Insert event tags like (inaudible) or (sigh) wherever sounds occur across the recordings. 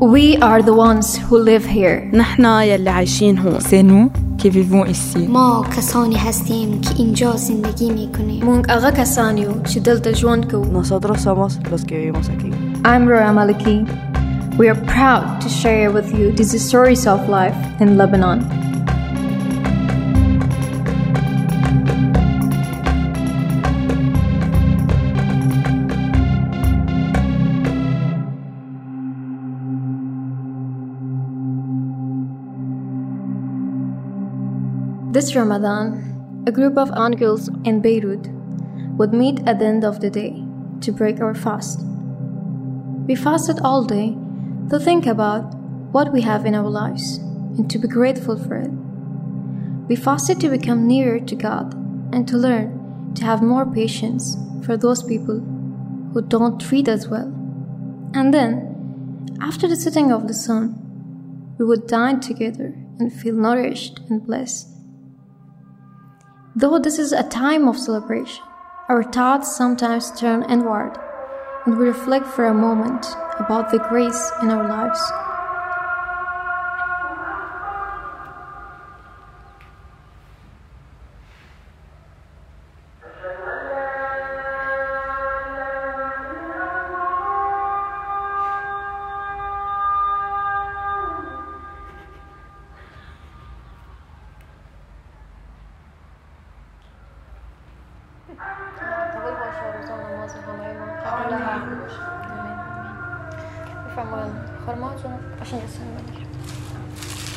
We are the ones who live here. نحنا يلي عايشين هون. C'est nous qui vivons ici. ما کسانی هستیم که اینجا زندگی میکنیم. مونگ آقا کسانیو چی دلتا جوان کو. Nosotros somos los que vivimos aquí. I'm Roya Maliky. We are proud to share with you these stories of life in Lebanon. This Ramadan, a group of girls in Beirut would meet at the end of the day to break our fast. We fasted all day to think about what we have in our lives and to be grateful for it. We fasted to become nearer to God and to learn to have more patience for those people who don't treat us well. And then, after the setting of the sun, we would dine together and feel nourished and blessed. Though this is a time of celebration, our thoughts sometimes turn inward and we reflect for a moment about the grace in our lives. قبول باشه روزا نماز همه ما قبول هم بفرمایید خرماتون عشان يسلم عليك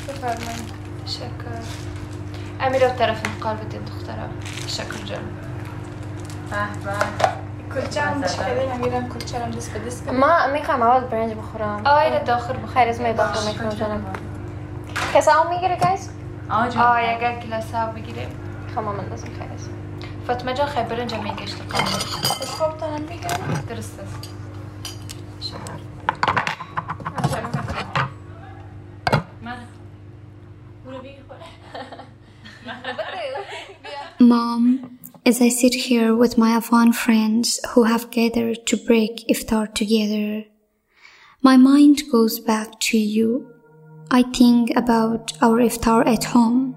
بفرمایید. شکر. امیرا طرف قلب بدي دخترها شکر جان. کلچه هم چیکاره؟ نمیرم کلچه هم دست به دست ما می‌خوام اول برنج بخورم. آیل داخل بخیر خیر از می داخل می‌کنم جانم. کسا هم می‌گیره گایز؟ آه اگر کلاسا بگیره خب ما من دستم خیر Fatmacan xəbərəncə mən keçdim. Das kommt dann an mich an? Das ist das. Mom, as I sit here with my Afghan friends who have gathered to break iftar together, my mind goes back to you. I think about our iftar at home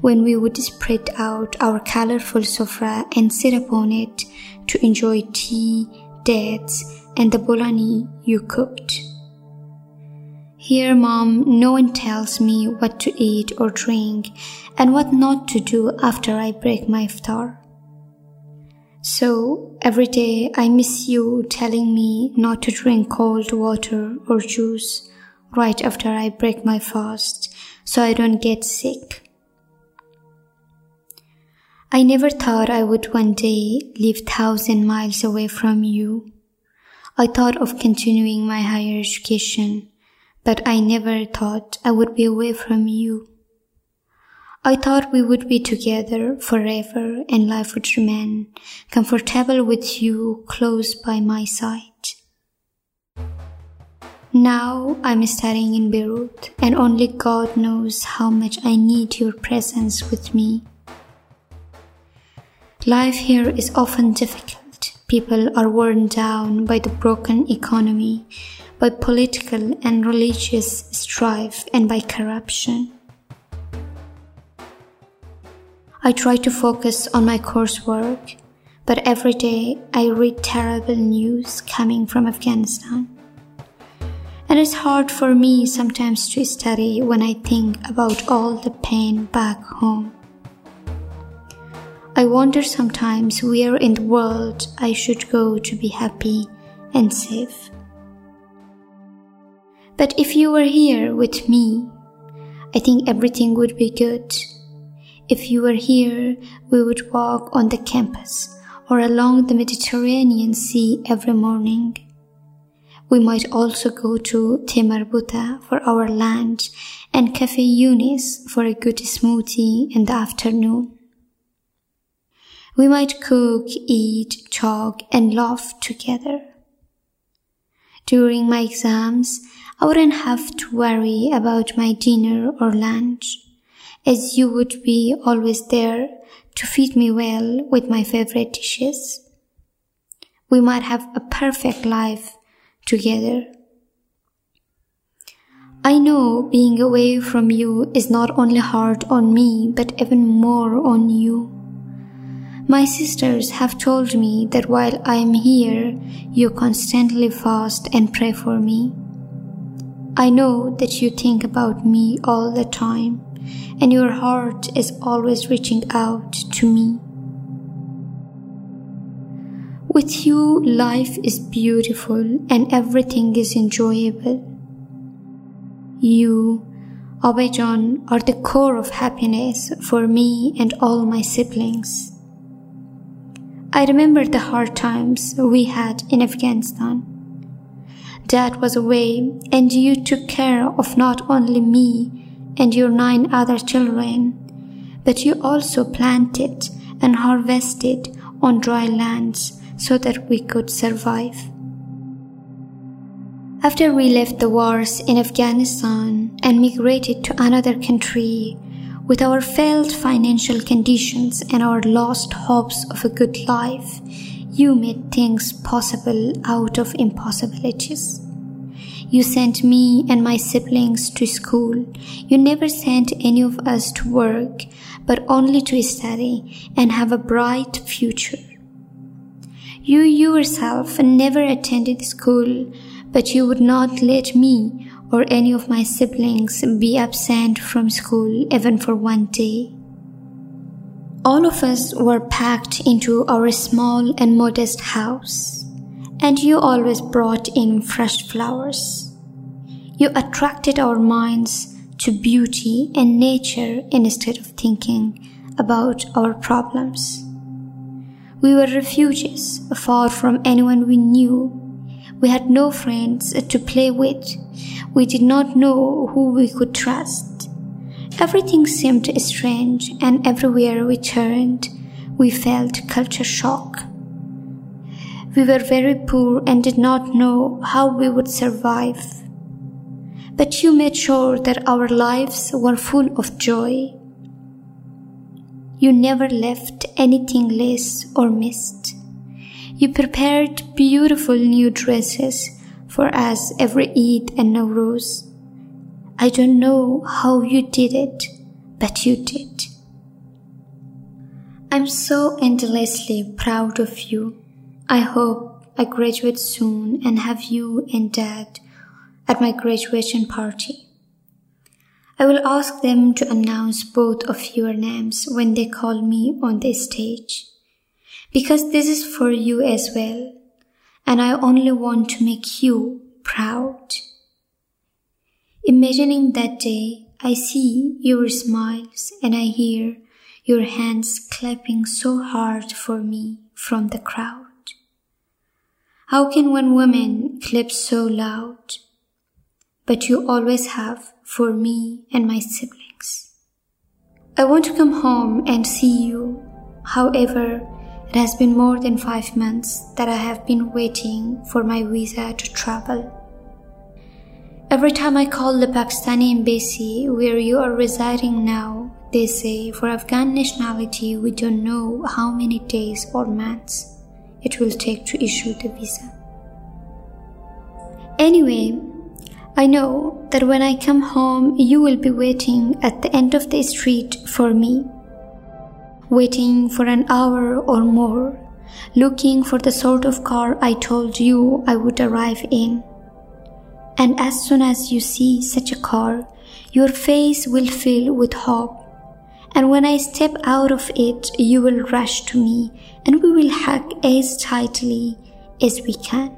when we would spread out our colorful sofra and sit upon it to enjoy tea, dates, and the bolani you cooked. Here, mom, no one tells me what to eat or drink and what not to do after I break my iftar. So, every day I miss you telling me not to drink cold water or juice right after I break my fast so I don't get sick. I never thought I would one day live thousand miles away from you. I thought of continuing my higher education, but I never thought I would be away from you. I thought we would be together forever and life would remain comfortable with you close by my side. Now I'm studying in Beirut and only God knows how much I need your presence with me. Life here is often difficult. People are worn down by the broken economy, by political and religious strife, and by corruption. I try to focus on my coursework, but every day I read terrible news coming from Afghanistan. And it's hard for me sometimes to study when I think about all the pain back home. I wonder sometimes where in the world I should go to be happy and safe. But if you were here with me, I think everything would be good. If you were here, we would walk on the campus or along the Mediterranean Sea every morning. We might also go to Temarbuta for our lunch and Cafe Yunis for a good smoothie in the afternoon. We might cook, eat, talk, and laugh together. During my exams, I wouldn't have to worry about my dinner or lunch, as you would be always there to feed me well with my favorite dishes. We might have a perfect life together. I know being away from you is not only hard on me, but even more on you. My sisters have told me that while I am here, you constantly fast and pray for me. I know that you think about me all the time, and your heart is always reaching out to me. With you, life is beautiful and everything is enjoyable. You, Abejan, are the core of happiness for me and all my siblings. I remember the hard times we had in Afghanistan. Dad was away, and you took care of not only me and your nine other children, but you also planted and harvested on dry lands so that we could survive. After we left the wars in Afghanistan and migrated to another country, with our failed financial conditions and our lost hopes of a good life, you made things possible out of impossibilities. You sent me and my siblings to school. You never sent any of us to work, but only to study and have a bright future. You yourself never attended school, but you would not let me or any of my siblings be absent from school even for one day. All of us were packed into our small and modest house, and you always brought in fresh flowers. You attracted our minds to beauty and nature instead of thinking about our problems. We were refugees, far from anyone we knew. We had no friends to play with. We did not know who we could trust. Everything seemed strange, and everywhere we turned, we felt culture shock. We were very poor and did not know how we would survive. But you made sure that our lives were full of joy. You never left anything less or missed. You prepared beautiful new dresses for us every Eid and Nowruz. I don't know how you did it, but you did. I'm so endlessly proud of you. I hope I graduate soon and have you and Dad at my graduation party. I will ask them to announce both of your names when they call me on the stage. Because this is for you as well, and I only want to make you proud. Imagining that day, I see your smiles and I hear your hands clapping so hard for me from the crowd. How can one woman clap so loud? But you always have for me and my siblings. I want to come home and see you. However, it has been more than five months that I have been waiting for my visa to travel. Every time I call the Pakistani embassy where you are residing now, they say for Afghan nationality we don't know how many days or months it will take to issue the visa. Anyway, I know that when I come home, you will be waiting at the end of the street for me. Waiting for an hour or more, looking for the sort of car I told you I would arrive in. And as soon as you see such a car, your face will fill with hope. And when I step out of it, you will rush to me and we will hug as tightly as we can.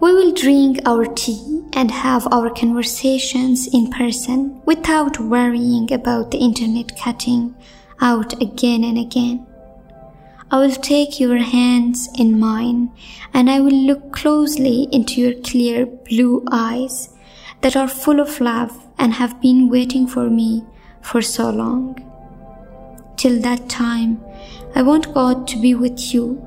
We will drink our tea and have our conversations in person without worrying about the internet cutting out again and again. I will take your hands in mine and I will look closely into your clear blue eyes that are full of love and have been waiting for me for so long. Till that time, I want God to be with you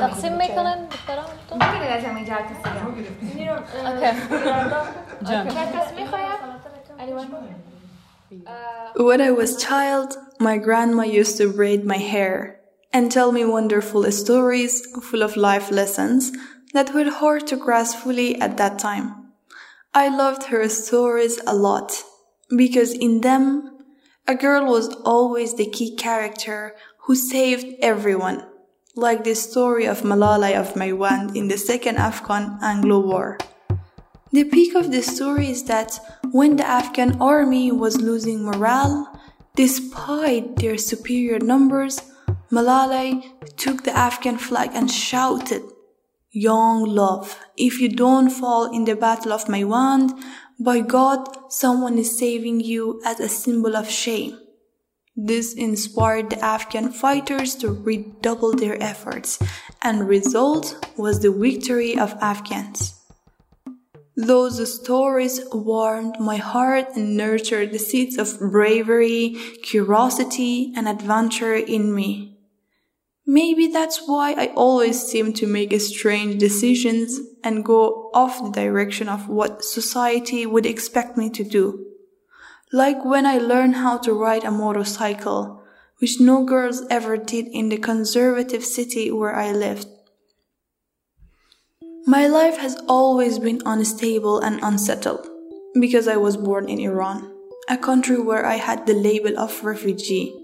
تقسیم میکنن دختران تو میگه از همه جهت سلام When I was child, my grandma used to braid my hair and tell me wonderful stories full of life lessons that were hard to grasp fully at that time. I loved her stories a lot because in them, a girl was always the key character who saved everyone, like the story of Malala of Maiwand in the Second Afghan Anglo War. The peak of the story is that when the Afghan army was losing morale, despite their superior numbers, Malala took the Afghan flag and shouted, Young love, if you don't fall in the battle of Maiwand, by God, someone is saving you as a symbol of shame. This inspired the Afghan fighters to redouble their efforts, and result was the victory of Afghans. Those stories warmed my heart and nurtured the seeds of bravery, curiosity, and adventure in me. Maybe that's why I always seem to make strange decisions and go off the direction of what society would expect me to do. Like when I learned how to ride a motorcycle, which no girls ever did in the conservative city where I lived. My life has always been unstable and unsettled because I was born in Iran, a country where I had the label of refugee.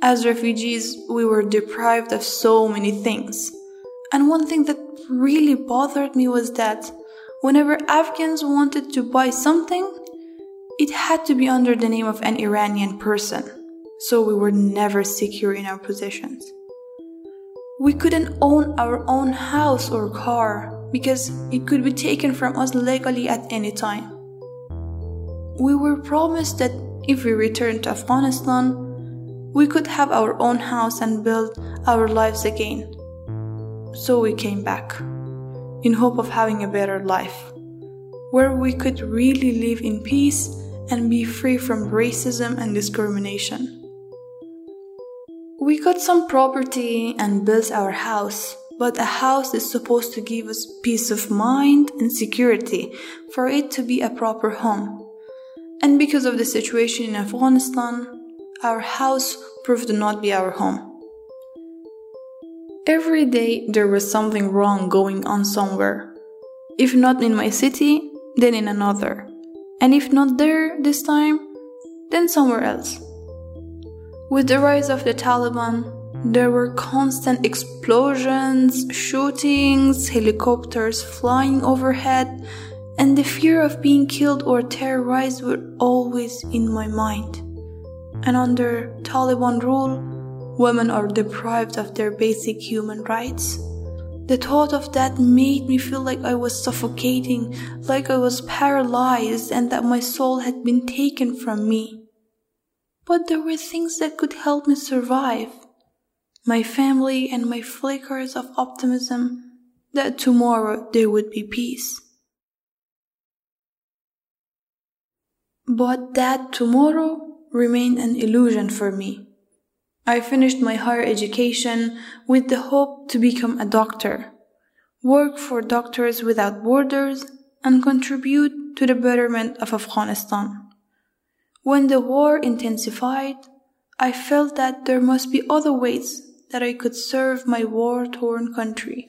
As refugees, we were deprived of so many things. And one thing that really bothered me was that whenever Afghans wanted to buy something, it had to be under the name of an Iranian person, so we were never secure in our possessions. We couldn't own our own house or car because it could be taken from us legally at any time. We were promised that if we returned to Afghanistan, we could have our own house and build our lives again. So we came back in hope of having a better life where we could really live in peace and be free from racism and discrimination. We got some property and built our house, but a house is supposed to give us peace of mind and security for it to be a proper home. And because of the situation in Afghanistan, our house proved to not be our home. Every day there was something wrong going on somewhere. If not in my city, then in another. And if not there this time, then somewhere else. With the rise of the Taliban, there were constant explosions, shootings, helicopters flying overhead, and the fear of being killed or terrorized were always in my mind. And under Taliban rule, women are deprived of their basic human rights. The thought of that made me feel like I was suffocating, like I was paralyzed, and that my soul had been taken from me. But there were things that could help me survive. My family and my flickers of optimism that tomorrow there would be peace. But that tomorrow remained an illusion for me. I finished my higher education with the hope to become a doctor, work for Doctors Without Borders, and contribute to the betterment of Afghanistan. When the war intensified, I felt that there must be other ways that I could serve my war torn country.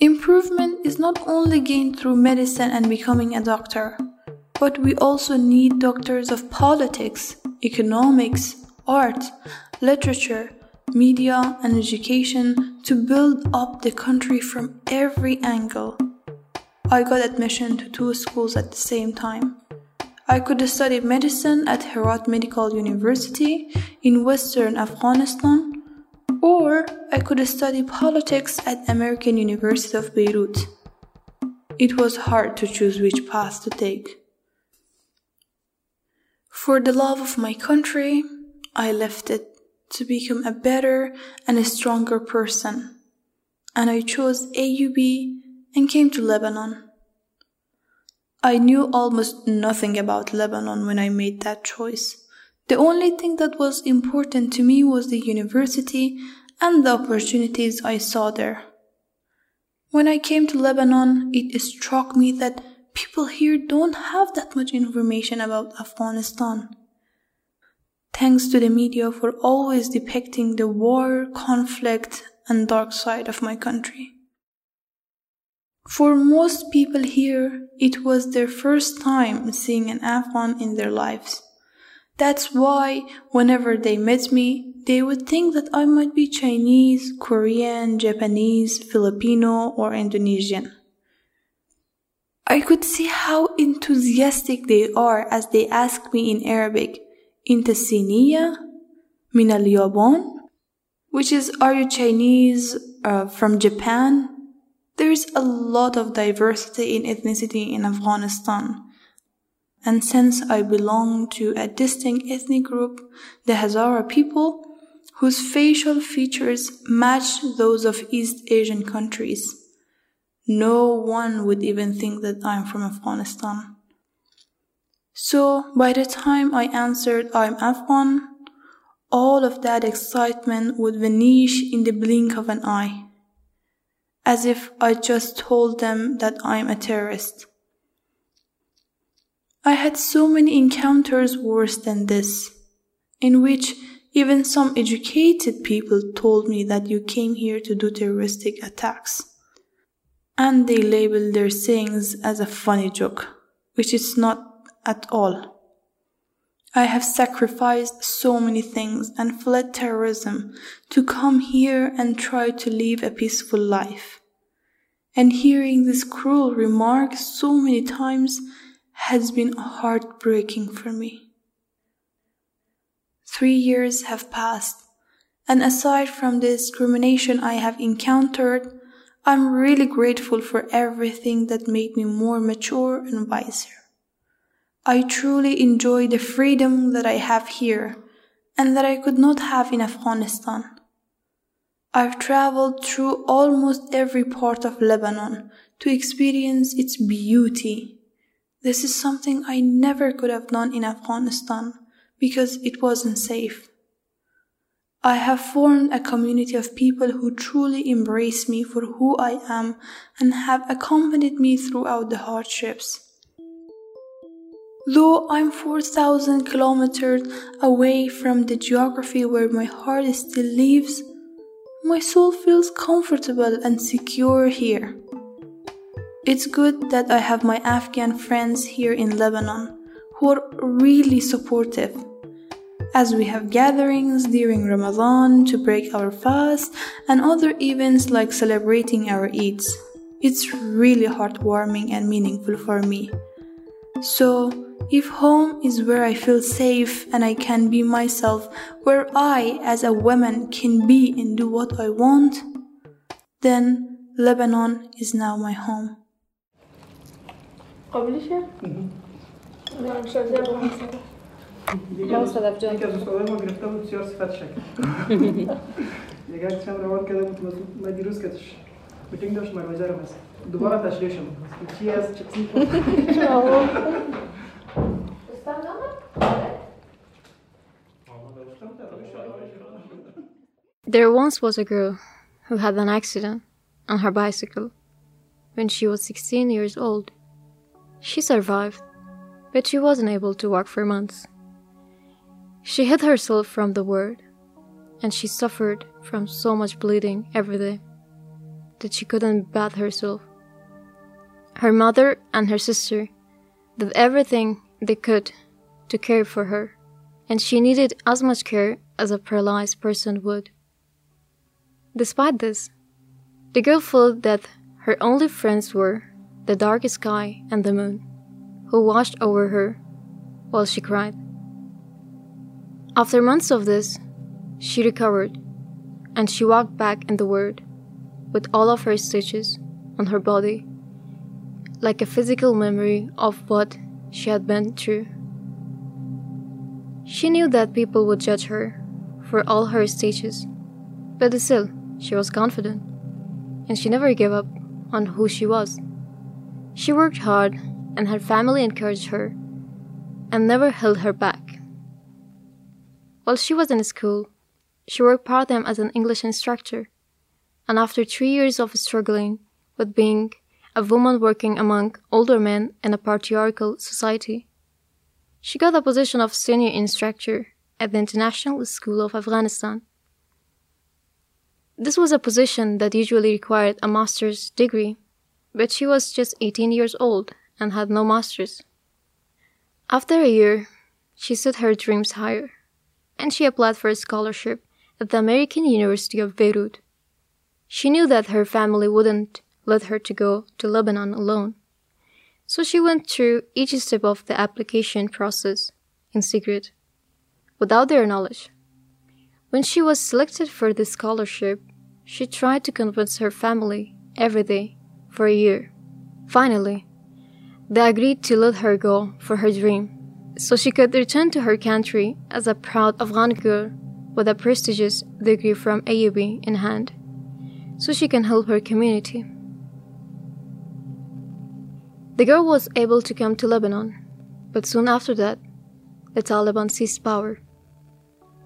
Improvement is not only gained through medicine and becoming a doctor, but we also need doctors of politics, economics, art, literature, media, and education to build up the country from every angle. I got admission to two schools at the same time. I could study medicine at Herat Medical University in Western Afghanistan, or I could study politics at American University of Beirut. It was hard to choose which path to take. For the love of my country, I left it to become a better and a stronger person. and I chose AUB and came to Lebanon. I knew almost nothing about Lebanon when I made that choice. The only thing that was important to me was the university and the opportunities I saw there. When I came to Lebanon, it struck me that people here don't have that much information about Afghanistan. Thanks to the media for always depicting the war, conflict, and dark side of my country. For most people here, it was their first time seeing an Afghan in their lives. That's why, whenever they met me, they would think that I might be Chinese, Korean, Japanese, Filipino, or Indonesian. I could see how enthusiastic they are as they ask me in Arabic, Inta Siniya? Min al Yaban? Which is, are you Chinese, uh, from Japan? There's a lot of diversity in ethnicity in Afghanistan. And since I belong to a distinct ethnic group, the Hazara people, whose facial features match those of East Asian countries, no one would even think that I'm from Afghanistan. So by the time I answered I'm Afghan, all of that excitement would vanish in the blink of an eye as if I just told them that I'm a terrorist. I had so many encounters worse than this, in which even some educated people told me that you came here to do terroristic attacks. And they labeled their sayings as a funny joke, which is not at all. I have sacrificed so many things and fled terrorism to come here and try to live a peaceful life. And hearing this cruel remark so many times has been heartbreaking for me. Three years have passed, and aside from the discrimination I have encountered, I'm really grateful for everything that made me more mature and wiser. I truly enjoy the freedom that I have here and that I could not have in Afghanistan. I've traveled through almost every part of Lebanon to experience its beauty. This is something I never could have done in Afghanistan because it wasn't safe. I have formed a community of people who truly embrace me for who I am and have accompanied me throughout the hardships. Though I'm 4,000 kilometers away from the geography where my heart still lives, my soul feels comfortable and secure here. It's good that I have my Afghan friends here in Lebanon who are really supportive. As we have gatherings during Ramadan to break our fast and other events like celebrating our Eids. It's really heartwarming and meaningful for me. So, if home is where I feel safe and I can be myself, where I, as a woman, can be and do what I want, then Lebanon is now my home. یکی از استادای ما گرفته بود سیار صفت شکل دیگه چند روان کرده بود من دیروز کتش میتینگ داشت من وزارم هست دوباره تشریح شد چی هست چی There once was a girl who had an accident on her bicycle when she was 16 years old. She survived, but she wasn't able to walk for months. She hid herself from the world, and she suffered from so much bleeding every day that she couldn't bathe herself. her mother and her sister did everything they could to care for her, and she needed as much care as a paralyzed person would. Despite this, the girl felt that her only friends were the dark sky and the moon, who watched over her while she cried. After months of this, she recovered, and she walked back in the world with all of her stitches on her body, like a physical memory of what she had been through. She knew that people would judge her for all her stitches, but still, she was confident. and she never gave up on who she was. She worked hard, and her family encouraged her and never held her back. While she was in school, she worked part time as an English instructor, and after three years of struggling with being a woman working among older men in a patriarchal society, she got the position of senior instructor at the International School of Afghanistan. This was a position that usually required a master's degree, but she was just 18 years old and had no master's. After a year, she set her dreams higher, and she applied for a scholarship at the American University of Beirut. She knew that her family wouldn't let her to go to Lebanon alone, so she went through each step of the application process in secret, without their knowledge. When she was selected for the scholarship, she tried to convince her family every day for a year. Finally, they agreed to let her go for her dream, so she could return to her country as a proud Afghan girl with a prestigious degree from AUB in hand, so she can help her community. The girl was able to come to Lebanon, but soon after that, the Taliban seized power.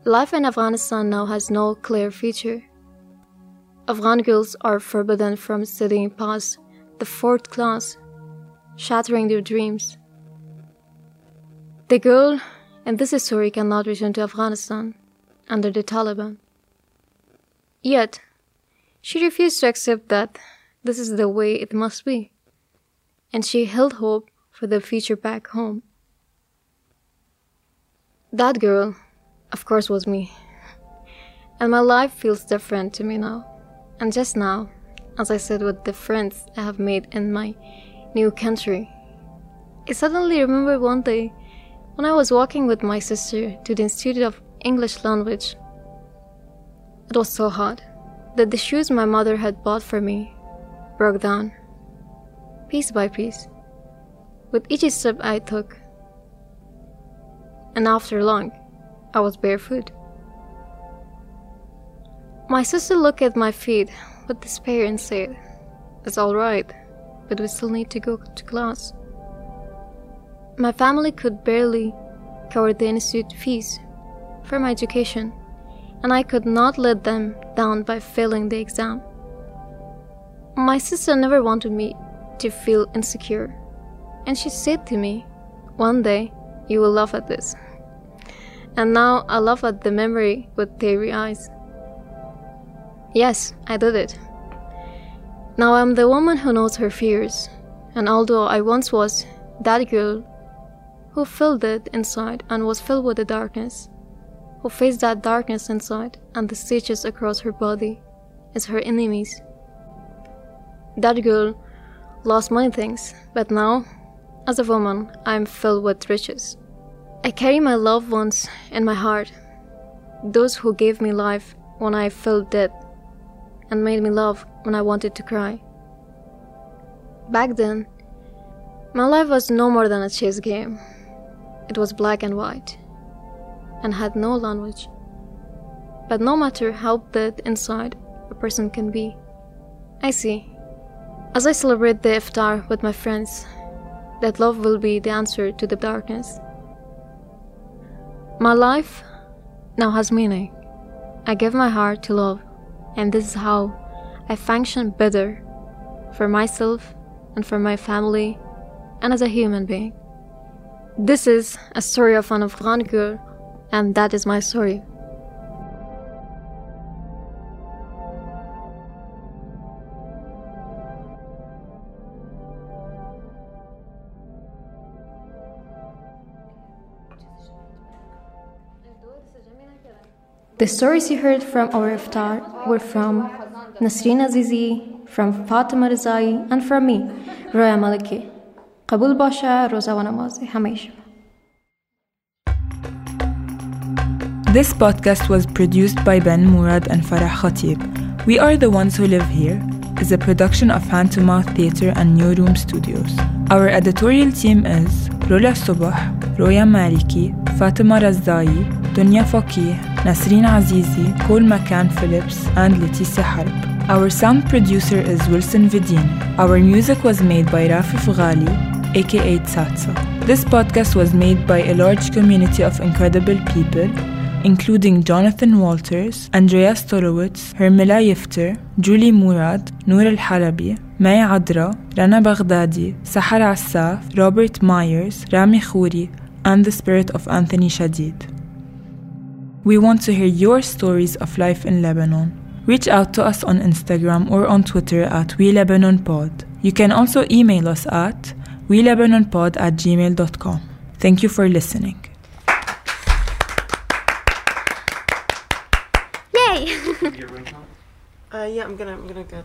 Life in Afghanistan now has no clear future. Afghan girls are forbidden from studying past the fourth class, shattering their dreams. The girl in this story cannot return to Afghanistan under the Taliban. Yet, she refused to accept that this is the way it must be, and she held hope for the future back home. That girl, of course, was me, and my life feels different to me now. And just now, as I said with the friends I have made in my new country, I suddenly remember one day when I was walking with my sister to the Institute of English Language. It was so hot that the shoes my mother had bought for me broke down, piece by piece, with each step I took. And after long, I was barefoot. My sister looked at my feet with despair and said, It's alright, but we still need to go to class. My family could barely cover the institute fees for my education, and I could not let them down by failing the exam. My sister never wanted me to feel insecure, and she said to me, One day you will laugh at this. And now I laugh at the memory with teary eyes. Yes, I did it. Now I'm the woman who knows her fears, and although I once was that girl who felt it inside and was filled with the darkness, who faced that darkness inside and the stitches across her body as her enemies. That girl lost many things, but now, as a woman, I am filled with riches. I carry my loved ones in my heart, those who gave me life when I felt dead and made me laugh when I wanted to cry. Back then, my life was no more than a chess game. It was black and white and had no language. But no matter how dead inside a person can be, I see, as I celebrate the iftar with my friends, that love will be the answer to the darkness. My life now has meaning. I give my heart to love and this is how I function better for myself and for my family and as a human being. This is a story of an Afghan girl, and that is my story. The stories you heard from our iftar were from Nasrin Azizy, from Fatema Rezaie, and from me, Roya Maliky. Kabul باشه روزا و This podcast was produced by Ben Murad and Farah Khatib. We Are the Ones Who Live Here is a production of Hand to Mouth Theatre and New Room Studios. Our editorial team is Rula Subah. Roya مالكي فاطمة رزاي دنيا فقيه نسرين Azizy, Cole McCann, Phillips, and لتيسيا حرب Our sound producer is Wilson Vidin. Our music was made by Rafi Fugali, aka Tsatsa. This podcast was made by a large community of incredible people, including Jonathan Walters, Andrea Storowitz, Hermila Yifter, Julie Murad, Noor Al Halabi, Maya Adra, Rana Baghdadi, Sahar Assaf, Robert Myers, Rami Khouri, and the spirit of Anthony Shadid. We want to hear your stories of life in Lebanon. Reach out to us on Instagram or on Twitter at WeLebanonPod. You can also email us at WeLebanonPod at gmail.com. Thank you for listening. Yay! (laughs) Uh, yeah, I'm gonna, I'm gonna get